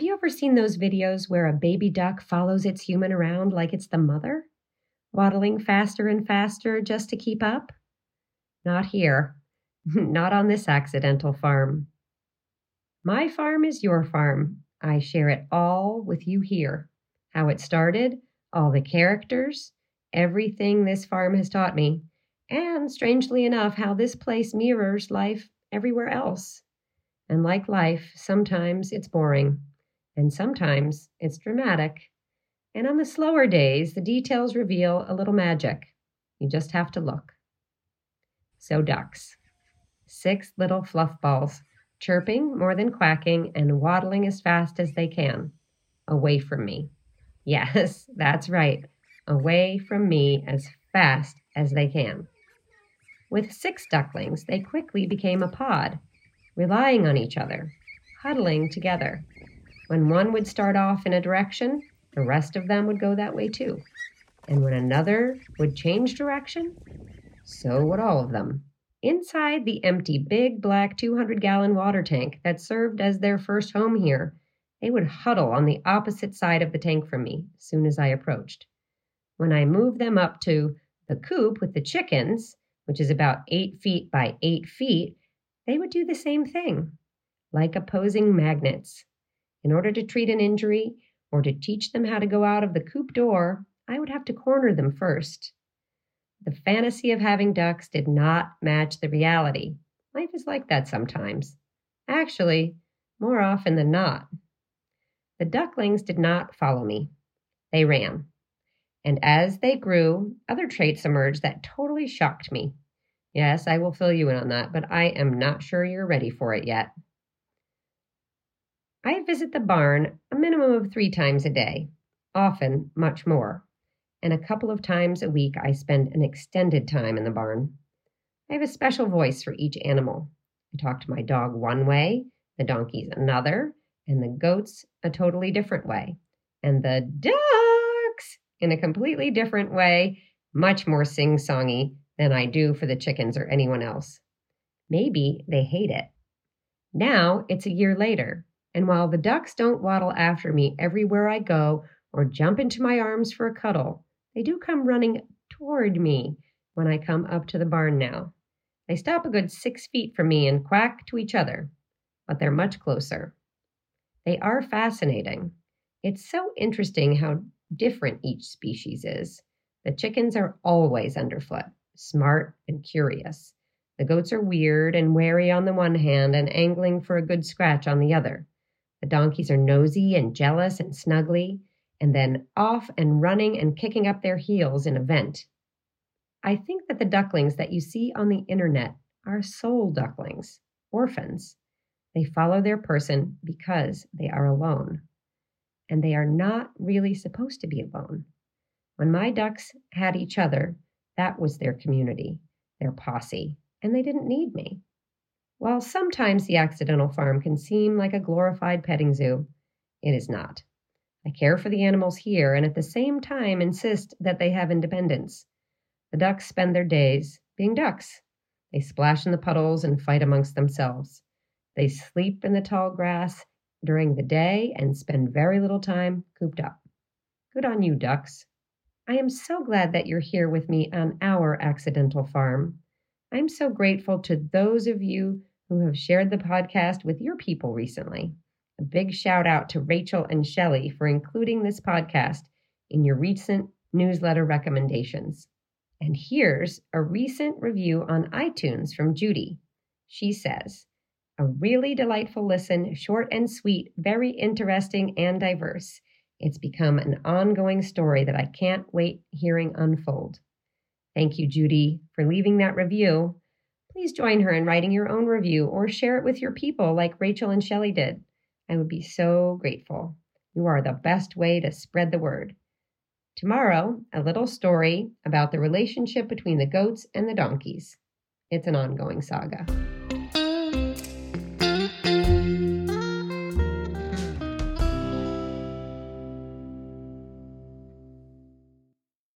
ever seen those videos where a baby duck follows its human around like it's the mother? Waddling faster and faster just to keep up? Not here. Not on this accidental farm. My farm is your farm. I share it all with you here. How it started, all the characters, everything this farm has taught me, and strangely enough, how this place mirrors life everywhere else. And like life, sometimes it's boring, and sometimes it's dramatic. And on the slower days, the details reveal a little magic. You just have to look. So, ducks. Six little fluff balls chirping more than quacking and waddling as fast as they can. Away from me. Yes, that's right. Away from me as fast as they can. With six ducklings, they quickly became a pod, relying on each other, huddling together. When one would start off in a direction, the rest of them would go that way too. And when another would change direction, so would all of them. Inside the empty, big, black 200 gallon water tank that served as their first home here, they would huddle on the opposite side of the tank from me as soon as I approached. When I moved them up to the coop with the chickens, which is about eight feet by eight feet, they would do the same thing, like opposing magnets. In order to treat an injury or to teach them how to go out of the coop door, I would have to corner them first. The fantasy of having ducks did not match the reality. Life is like that sometimes. Actually, more often than not. The ducklings did not follow me. They ran. And as they grew, other traits emerged that totally shocked me. Yes, I will fill you in on that, but I am not sure you're ready for it yet. I visit the barn a minimum of three times a day, often much more and a couple of times a week I spend an extended time in the barn. I have a special voice for each animal. I talk to my dog one way, the donkeys another, and the goats a totally different way, and the ducks in a completely different way, much more sing songy than I do for the chickens or anyone else. Maybe they hate it. Now it's a year later, and while the ducks don't waddle after me everywhere I go or jump into my arms for a cuddle, they do come running toward me when I come up to the barn now. They stop a good six feet from me and quack to each other, but they're much closer. They are fascinating. It's so interesting how different each species is. The chickens are always underfoot, smart and curious. The goats are weird and wary on the one hand and angling for a good scratch on the other. The donkeys are nosy and jealous and snuggly and then off and running and kicking up their heels in a vent. I think that the ducklings that you see on the internet are sole ducklings, orphans. They follow their person because they are alone. And they are not really supposed to be alone. When my ducks had each other, that was their community, their posse, and they didn't need me. While sometimes the accidental farm can seem like a glorified petting zoo, it is not. I care for the animals here and at the same time insist that they have independence. The ducks spend their days being ducks. They splash in the puddles and fight amongst themselves. They sleep in the tall grass during the day and spend very little time cooped up. Good on you, ducks. I am so glad that you're here with me on our accidental farm. I'm so grateful to those of you who have shared the podcast with your people recently. A big shout out to Rachel and Shelley for including this podcast in your recent newsletter recommendations. And here's a recent review on iTunes from Judy. She says, A really delightful listen, short and sweet, very interesting and diverse. It's become an ongoing story that I can't wait hearing unfold. Thank you, Judy, for leaving that review. Please join her in writing your own review or share it with your people like Rachel and Shelley did. I would be so grateful. You are the best way to spread the word. Tomorrow, a little story about the relationship between the goats and the donkeys. It's an ongoing saga.